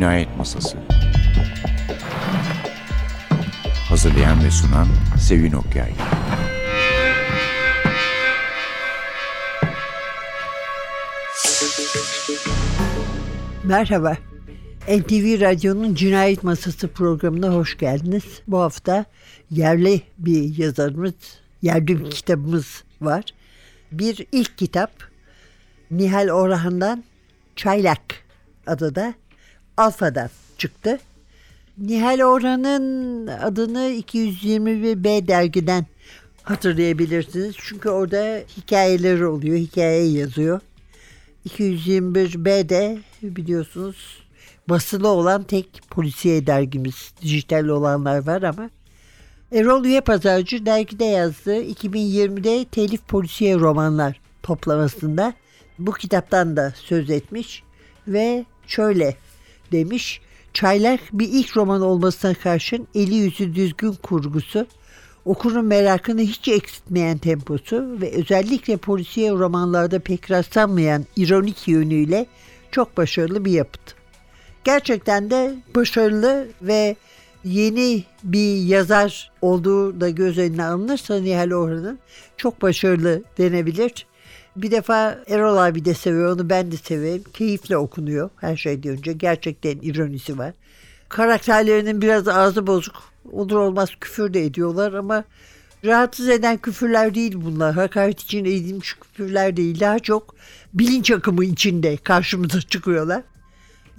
Cinayet Masası Hazırlayan ve sunan Sevin Okyay Merhaba. NTV Radyo'nun Cinayet Masası programına hoş geldiniz. Bu hafta yerli bir yazarımız, yerli bir kitabımız var. Bir ilk kitap Nihal Orhan'dan Çaylak adı da Alfa'dan çıktı. Nihal Orhan'ın adını 221B dergiden hatırlayabilirsiniz. Çünkü orada hikayeleri oluyor, hikaye yazıyor. 221B de biliyorsunuz basılı olan tek polisiye dergimiz. Dijital olanlar var ama. Erol Üye Pazarcı dergide yazdığı 2020'de telif polisiye romanlar toplamasında bu kitaptan da söz etmiş ve şöyle demiş. Çaylak bir ilk roman olmasına karşın eli yüzü düzgün kurgusu, okurun merakını hiç eksiltmeyen temposu ve özellikle polisiye romanlarda pek rastlanmayan ironik yönüyle çok başarılı bir yapıt. Gerçekten de başarılı ve yeni bir yazar olduğu da göz önüne alınırsa Nihal Orhan'ın çok başarılı denebilir. Bir defa Erol abi de seviyor onu ben de severim. Keyifle okunuyor her şeyden önce. Gerçekten ironisi var. Karakterlerinin biraz ağzı bozuk. Olur olmaz küfür de ediyorlar ama rahatsız eden küfürler değil bunlar. Hakaret için edilmiş küfürler değil. Daha çok bilinç akımı içinde karşımıza çıkıyorlar.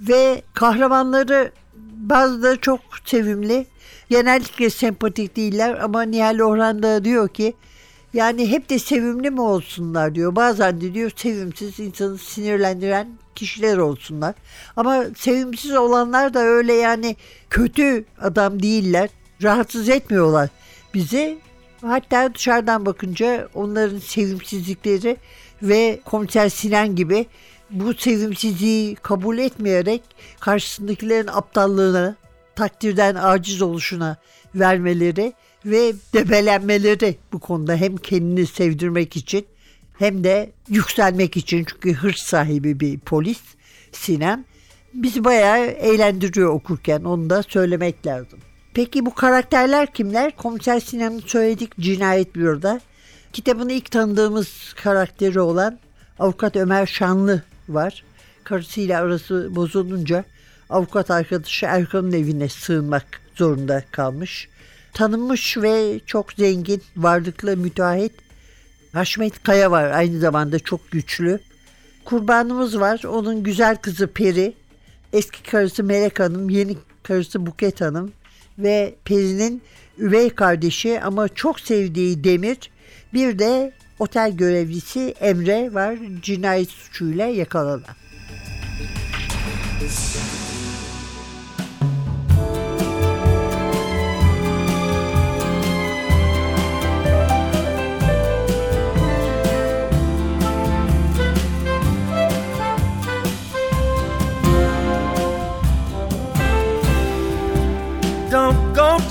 Ve kahramanları bazıları çok sevimli. Genellikle sempatik değiller ama Nihal Orhan da diyor ki yani hep de sevimli mi olsunlar diyor. Bazen de diyor sevimsiz insanı sinirlendiren kişiler olsunlar. Ama sevimsiz olanlar da öyle yani kötü adam değiller. Rahatsız etmiyorlar bizi. Hatta dışarıdan bakınca onların sevimsizlikleri ve komiser Sinan gibi bu sevimsizliği kabul etmeyerek karşısındakilerin aptallığına, takdirden aciz oluşuna vermeleri ve debelenmeleri bu konuda hem kendini sevdirmek için hem de yükselmek için çünkü hırs sahibi bir polis Sinan bizi bayağı eğlendiriyor okurken onu da söylemek lazım. Peki bu karakterler kimler? Komiser Sinan'ın söyledik cinayet büroda. Kitabın ilk tanıdığımız karakteri olan avukat Ömer Şanlı var. Karısıyla arası bozulunca avukat arkadaşı Erkan'ın evine sığınmak zorunda kalmış. Tanınmış ve çok zengin, varlıklı müteahhit Haşmet Kaya var aynı zamanda çok güçlü. Kurbanımız var. Onun güzel kızı Peri, eski karısı Melek Hanım, yeni karısı Buket Hanım ve Peri'nin üvey kardeşi ama çok sevdiği Demir. Bir de otel görevlisi Emre var cinayet suçuyla yakalanan.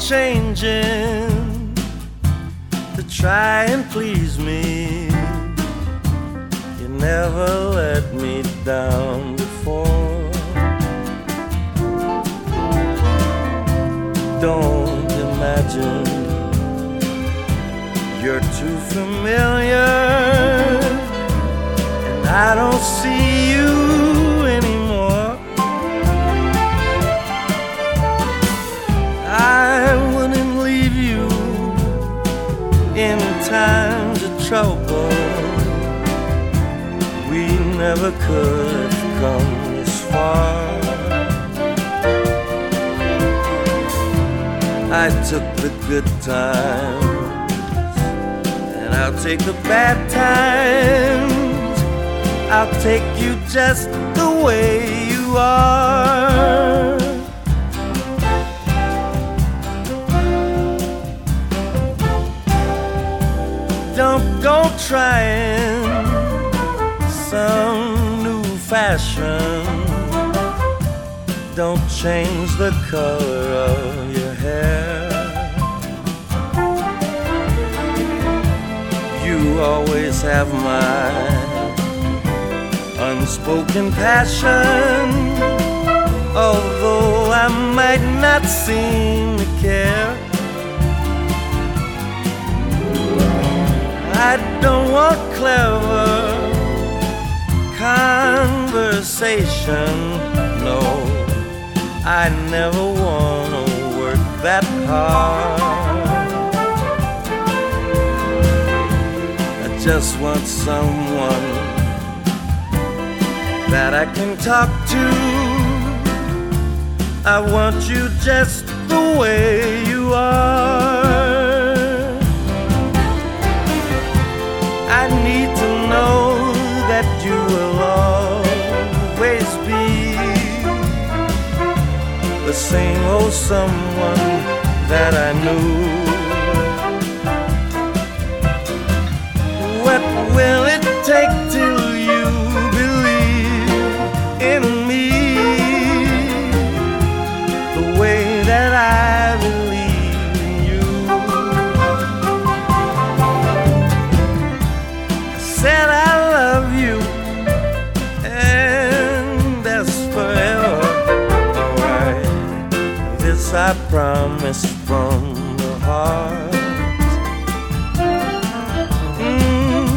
Changing to try and please me. You never let me down before. Don't imagine you're too familiar, and I don't see never could have come this far. I took the good times, and I'll take the bad times. I'll take you just the way you are. Don't go trying fashion. Don't change the color of your hair. You always have my unspoken passion. although I might not seem to care. I don't want clever conversation, no. I never want to work that hard. I just want someone that I can talk to. I want you just the way you are. I need same old someone that I knew. What will it take till heart. Mm,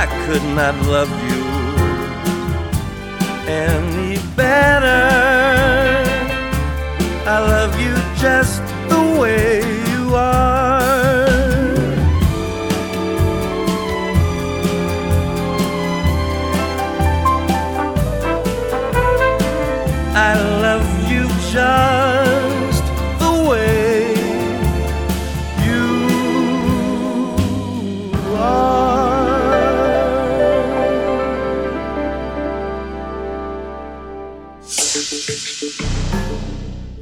I could not love you any better. I love you just the way you are. I love you just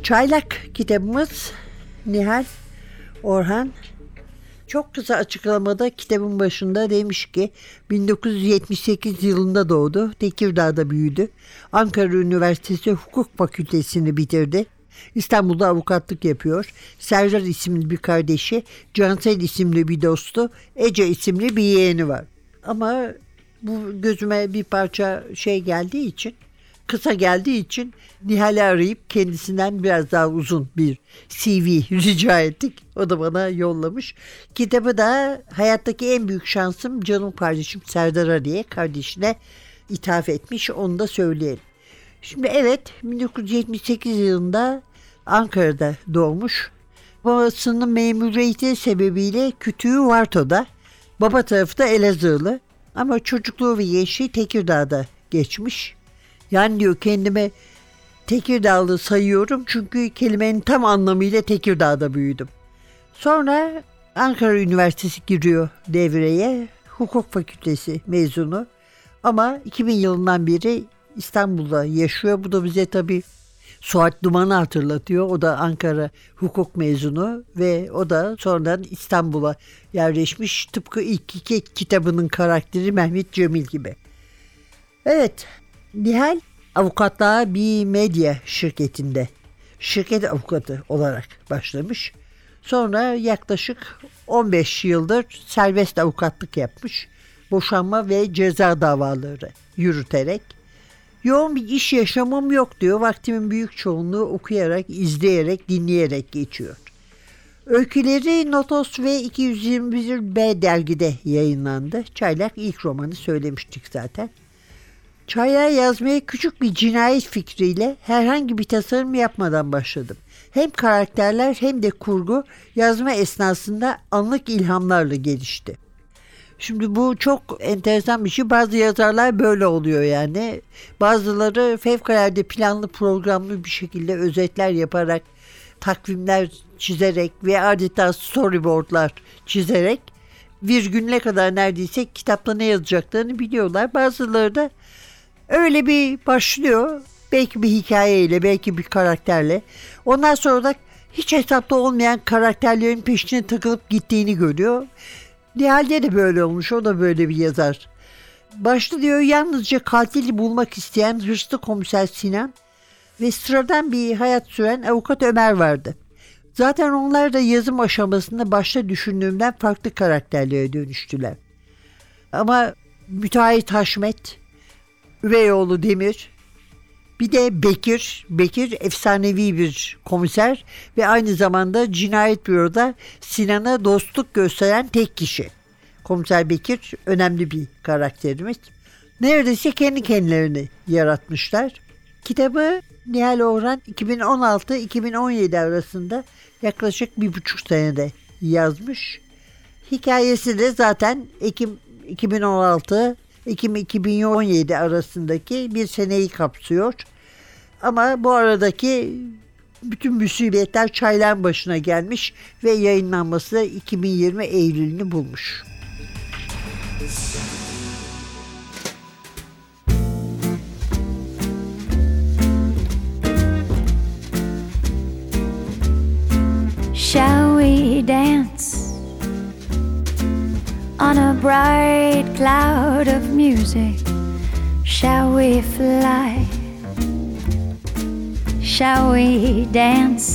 Çaylak kitabımız Nihal Orhan çok kısa açıklamada kitabın başında demiş ki 1978 yılında doğdu. Tekirdağ'da büyüdü. Ankara Üniversitesi Hukuk Fakültesini bitirdi. İstanbul'da avukatlık yapıyor. Serdar isimli bir kardeşi, Cansel isimli bir dostu, Ece isimli bir yeğeni var. Ama bu gözüme bir parça şey geldiği için kısa geldiği için Nihal'i arayıp kendisinden biraz daha uzun bir CV rica ettik. O da bana yollamış. Kitabı da hayattaki en büyük şansım canım kardeşim Serdar diye kardeşine ithaf etmiş. Onu da söyleyelim. Şimdi evet 1978 yılında Ankara'da doğmuş. Babasının memuriyeti sebebiyle kütüğü Varto'da. Baba tarafı da Elazığlı. Ama çocukluğu ve gençliği Tekirdağ'da geçmiş. Yani diyor kendime Tekirdağlı sayıyorum çünkü kelimenin tam anlamıyla Tekirdağ'da büyüdüm. Sonra Ankara Üniversitesi giriyor devreye. Hukuk fakültesi mezunu. Ama 2000 yılından beri İstanbul'da yaşıyor. Bu da bize tabii Suat Duman'ı hatırlatıyor. O da Ankara hukuk mezunu ve o da sonradan İstanbul'a yerleşmiş. Tıpkı ilk iki kitabının karakteri Mehmet Cemil gibi. Evet, Nihal avukatlığa bir medya şirketinde şirket avukatı olarak başlamış. Sonra yaklaşık 15 yıldır serbest avukatlık yapmış. Boşanma ve ceza davaları yürüterek. Yoğun bir iş yaşamım yok diyor. Vaktimin büyük çoğunluğu okuyarak, izleyerek, dinleyerek geçiyor. Öyküleri Notos ve 221B dergide yayınlandı. Çaylak ilk romanı söylemiştik zaten. Çaylar yazmaya küçük bir cinayet fikriyle herhangi bir tasarım yapmadan başladım. Hem karakterler hem de kurgu yazma esnasında anlık ilhamlarla gelişti. Şimdi bu çok enteresan bir şey. Bazı yazarlar böyle oluyor yani. Bazıları fevkalade planlı programlı bir şekilde özetler yaparak, takvimler çizerek ve adeta storyboardlar çizerek virgülle kadar neredeyse kitapta ne yazacaklarını biliyorlar. Bazıları da öyle bir başlıyor. Belki bir hikayeyle, belki bir karakterle. Ondan sonra da hiç hesapta olmayan karakterlerin peşine takılıp gittiğini görüyor. Nihal'de de böyle olmuş. O da böyle bir yazar. Başta diyor yalnızca katili bulmak isteyen hırslı komiser Sinan ve sıradan bir hayat süren avukat Ömer vardı. Zaten onlar da yazım aşamasında başta düşündüğümden farklı karakterlere dönüştüler. Ama müteahhit Haşmet, üvey oğlu Demir Bir de Bekir. Bekir efsanevi bir komiser ve aynı zamanda cinayet büroda Sinan'a dostluk gösteren tek kişi. Komiser Bekir önemli bir karakterimiz. Neredeyse kendi kendilerini yaratmışlar. Kitabı Nihal Orhan 2016-2017 arasında yaklaşık bir buçuk senede yazmış. Hikayesi de zaten Ekim 2016 Ekim 2017 arasındaki bir seneyi kapsıyor. Ama bu aradaki bütün musibetler çaylan başına gelmiş ve yayınlanması 2020 Eylül'ünü bulmuş. Shall we dance on a bright cloud of music? Shall we fly? Shall we dance?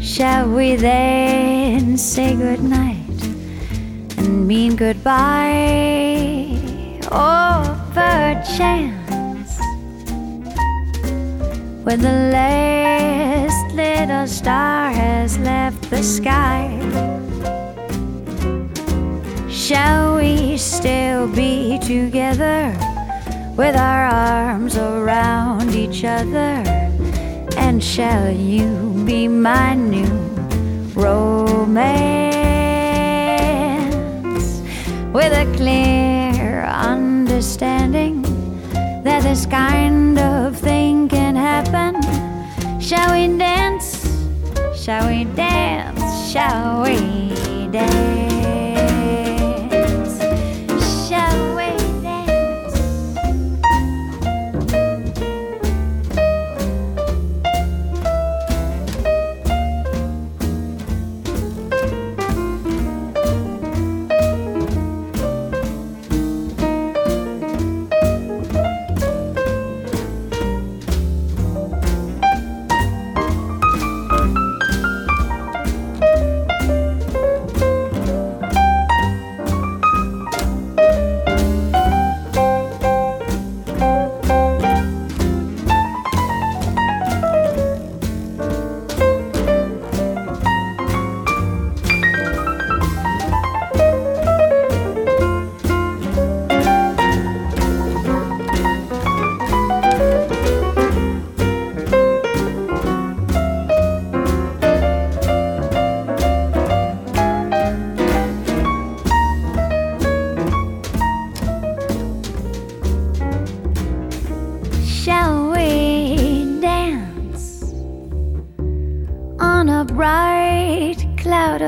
Shall we then say goodnight and mean goodbye? Or perchance when the last little star has left the sky. Still be together with our arms around each other? And shall you be my new romance with a clear understanding that this kind of thing can happen? Shall we dance? Shall we dance? Shall we dance?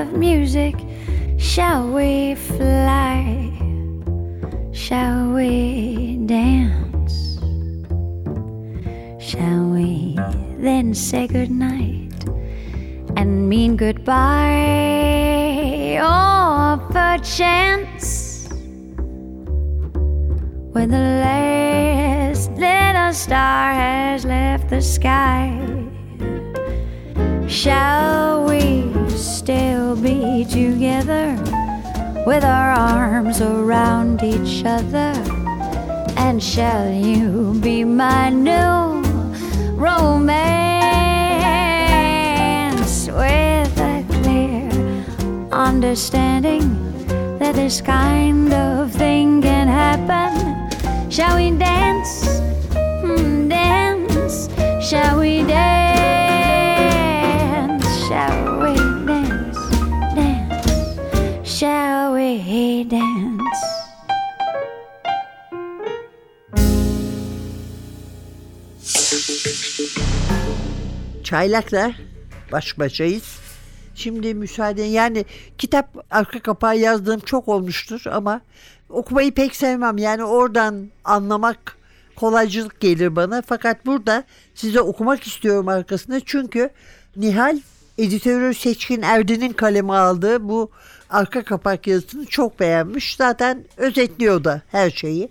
Of music? Shall we fly? Shall we dance? Shall we then say goodnight and mean goodbye? Or perchance when the last little star has left the sky, shall we still be together with our arms around each other? And shall you be my new romance with a clear understanding that this kind of thing can happen? Shall we dance? Hmm, dance? Shall we dance? Çaylak'la baş başayız. Şimdi müsaade yani kitap arka kapağı yazdığım çok olmuştur ama okumayı pek sevmem. Yani oradan anlamak kolaycılık gelir bana. Fakat burada size okumak istiyorum arkasında. Çünkü Nihal editörü Seçkin Erdi'nin kaleme aldığı bu arka kapak yazısını çok beğenmiş. Zaten özetliyor da her şeyi.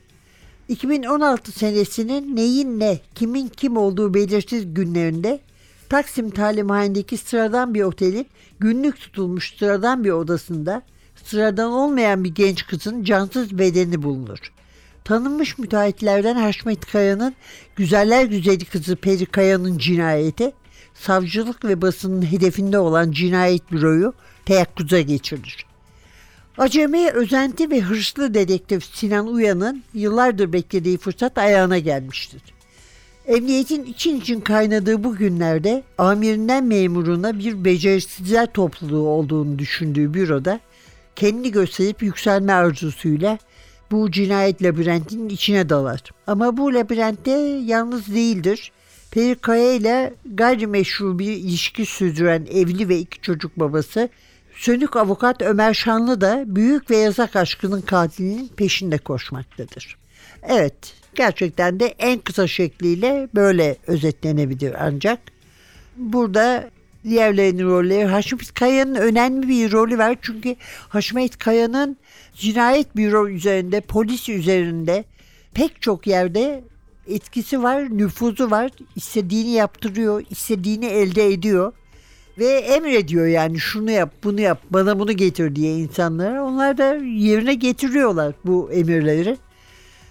2016 senesinin neyin ne, kimin kim olduğu belirsiz günlerinde Taksim talimhanedeki sıradan bir otelin günlük tutulmuş sıradan bir odasında sıradan olmayan bir genç kızın cansız bedeni bulunur. tanınmış müteahhitlerden Haşmet Kaya'nın Güzeller Güzeli kızı Peri Kaya'nın cinayeti, savcılık ve basının hedefinde olan cinayet büroyu teyakkuza geçirir. Acemi, özenti ve hırslı dedektif Sinan Uyan'ın yıllardır beklediği fırsat ayağına gelmiştir. Emniyetin için için kaynadığı bu günlerde amirinden memuruna bir becerisizler topluluğu olduğunu düşündüğü büroda kendini gösterip yükselme arzusuyla bu cinayet labirentinin içine dalar. Ama bu labirentte yalnız değildir. Peri Kaya ile gayrimeşru bir ilişki sürdüren evli ve iki çocuk babası Sönük avukat Ömer Şanlı da büyük ve yazak aşkının katilinin peşinde koşmaktadır. Evet, gerçekten de en kısa şekliyle böyle özetlenebilir ancak. Burada diğerlerinin rolleri Haşmet Kaya'nın önemli bir rolü var. Çünkü Haşmet Kaya'nın cinayet büro üzerinde, polis üzerinde pek çok yerde etkisi var, nüfuzu var. İstediğini yaptırıyor, istediğini elde ediyor. Ve emrediyor yani şunu yap, bunu yap, bana bunu getir diye insanlara. Onlar da yerine getiriyorlar bu emirleri.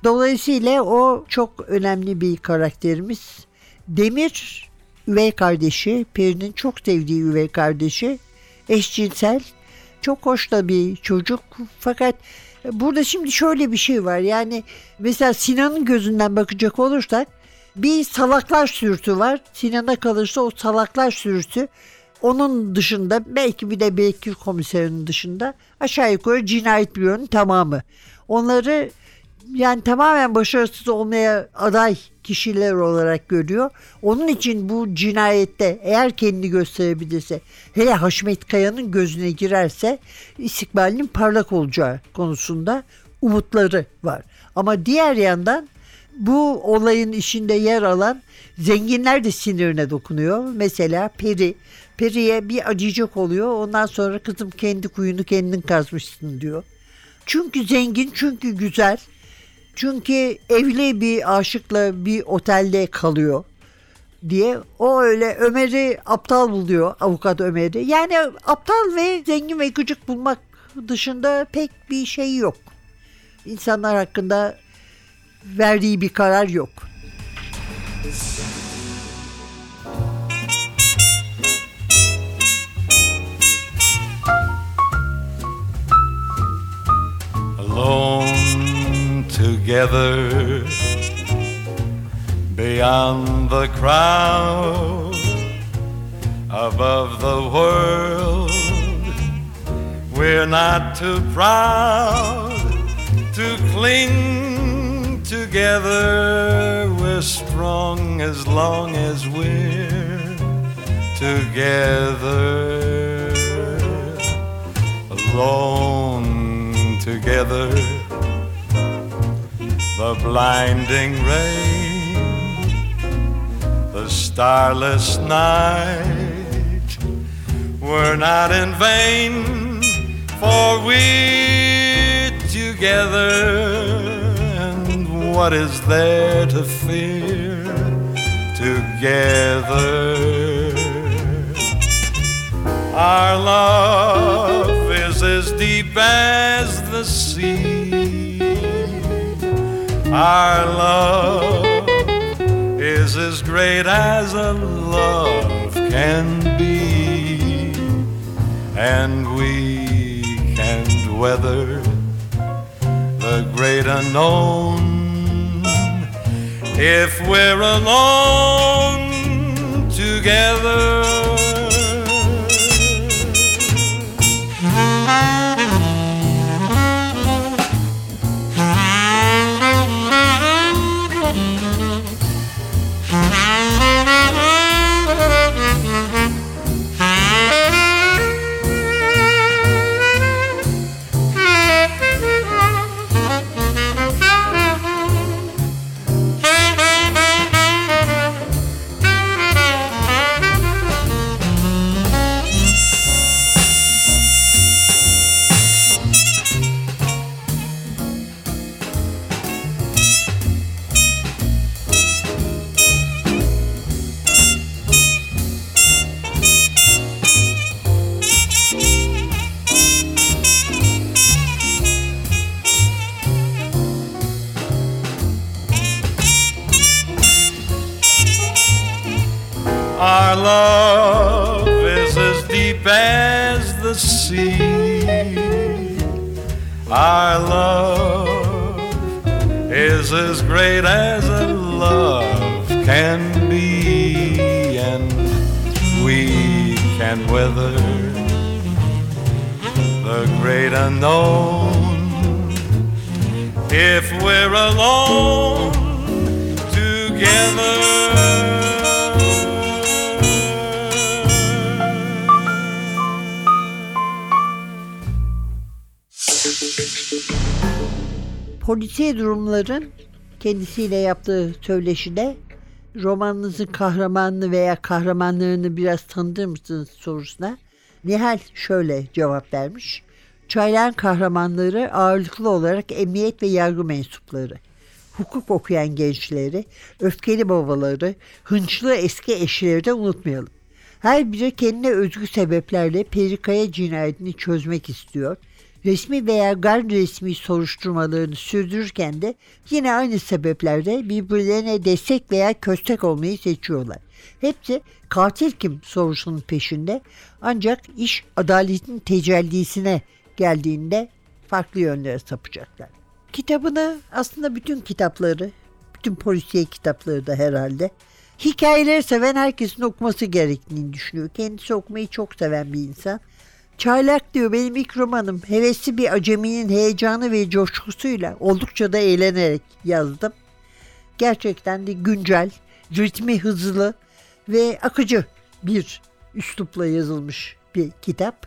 Dolayısıyla o çok önemli bir karakterimiz. Demir üvey kardeşi, Peri'nin çok sevdiği üvey kardeşi, eşcinsel, çok hoş da bir çocuk. Fakat burada şimdi şöyle bir şey var. Yani mesela Sinan'ın gözünden bakacak olursak bir salaklar sürüsü var. Sinan'a kalırsa o salaklar sürüsü onun dışında belki bir de Bekir komiserinin dışında aşağı yukarı cinayet büronun tamamı. Onları yani tamamen başarısız olmaya aday kişiler olarak görüyor. Onun için bu cinayette eğer kendini gösterebilirse hele Haşmet Kaya'nın gözüne girerse istikbalinin parlak olacağı konusunda umutları var. Ama diğer yandan bu olayın içinde yer alan zenginler de sinirine dokunuyor. Mesela Peri. Peri'ye bir acıyacak oluyor. Ondan sonra kızım kendi kuyunu kendin kazmışsın diyor. Çünkü zengin, çünkü güzel. Çünkü evli bir aşıkla bir otelde kalıyor diye o öyle Ömer'i aptal buluyor avukat Ömer'i. Yani aptal ve zengin ve gıcık bulmak dışında pek bir şey yok. İnsanlar hakkında verdiği bir karar yok. Alone together beyond the crowd above the world. We're not too proud to cling together. We're strong as long as we're together. Alone together the blinding rain the starless night. Were not in vain for we're together and what is there to fear? Together. Our love is as deep as the sea our love is as great as a love can be. And we can weather the great unknown. If we're alone sea. Our love is as great as a love can be, and we can weather the great unknown if we're alone Polisiye durumların kendisiyle yaptığı söyleşide romanınızın kahramanını veya kahramanlarını biraz tanıdır mısınız sorusuna Nihal şöyle cevap vermiş. Çaylan kahramanları ağırlıklı olarak emniyet ve yargı mensupları hukuk okuyan gençleri, öfkeli babaları, hınçlı eski eşleri de unutmayalım. Her biri kendine özgü sebeplerle Perikaya cinayetini çözmek istiyor. Resmi veya gayri resmi soruşturmalarını sürdürürken de yine aynı sebeplerle birbirlerine destek veya köstek olmayı seçiyorlar. Hepsi katil kim sorusunun peşinde ancak iş adaletin tecellisine geldiğinde farklı yönlere sapacaklar. Kitabını aslında bütün kitapları, bütün polisiye kitapları da herhalde hikayeleri seven herkesin okuması gerektiğini düşünüyor. Kendisi okumayı çok seven bir insan. Çaylak diyor benim ilk romanım. Hevesli bir aceminin heyecanı ve coşkusuyla oldukça da eğlenerek yazdım. Gerçekten de güncel, ritmi hızlı ve akıcı bir üslupla yazılmış bir kitap.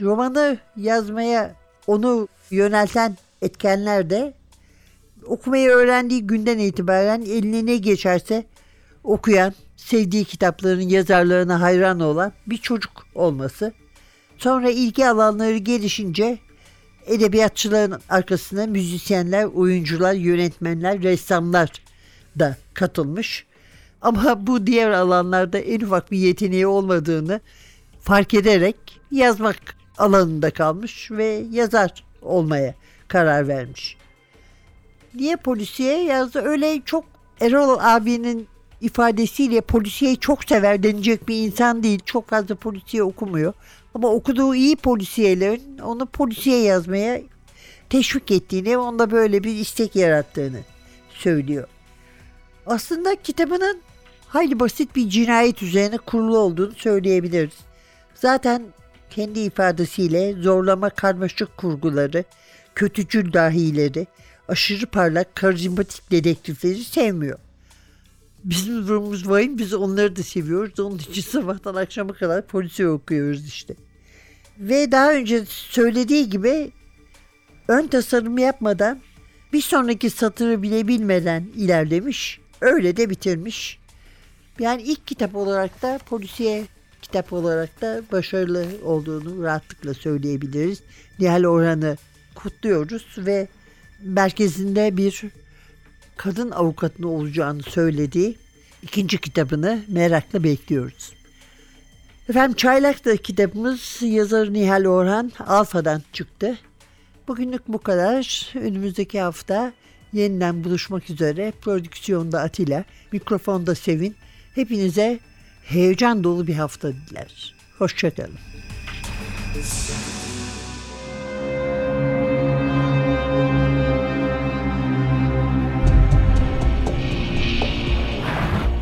Romanı yazmaya onu yönelten etkenler de okumayı öğrendiği günden itibaren eline ne geçerse okuyan, sevdiği kitapların yazarlarına hayran olan bir çocuk olması. Sonra ilgi alanları gelişince edebiyatçıların arkasına müzisyenler, oyuncular, yönetmenler, ressamlar da katılmış. Ama bu diğer alanlarda en ufak bir yeteneği olmadığını fark ederek yazmak alanında kalmış ve yazar olmaya karar vermiş. Niye polisiye yazdı? Öyle çok Erol abinin ifadesiyle polisiyeyi çok sever denecek bir insan değil. Çok fazla polisiye okumuyor. Ama okuduğu iyi polisiyelerin onu polisiye yazmaya teşvik ettiğini, onda böyle bir istek yarattığını söylüyor. Aslında kitabının hayli basit bir cinayet üzerine kurulu olduğunu söyleyebiliriz. Zaten kendi ifadesiyle zorlama karmaşık kurguları, kötücül dahileri, aşırı parlak karizmatik dedektifleri sevmiyor. Bizim durumumuz vahim biz onları da seviyoruz. Onun için sabahtan akşama kadar polisi okuyoruz işte. Ve daha önce söylediği gibi ön tasarım yapmadan bir sonraki satırı bile bilmeden ilerlemiş. Öyle de bitirmiş. Yani ilk kitap olarak da polisiye kitap olarak da başarılı olduğunu rahatlıkla söyleyebiliriz. Nihal Orhan'ı kutluyoruz ve merkezinde bir kadın avukatın olacağını söylediği ikinci kitabını merakla bekliyoruz. Efendim Çaylak'ta kitabımız yazarı Nihal Orhan Alfa'dan çıktı. Bugünlük bu kadar. Önümüzdeki hafta yeniden buluşmak üzere. Prodüksiyonda Atilla, mikrofonda Sevin. Hepinize heyecan dolu bir hafta diler. Hoşçakalın.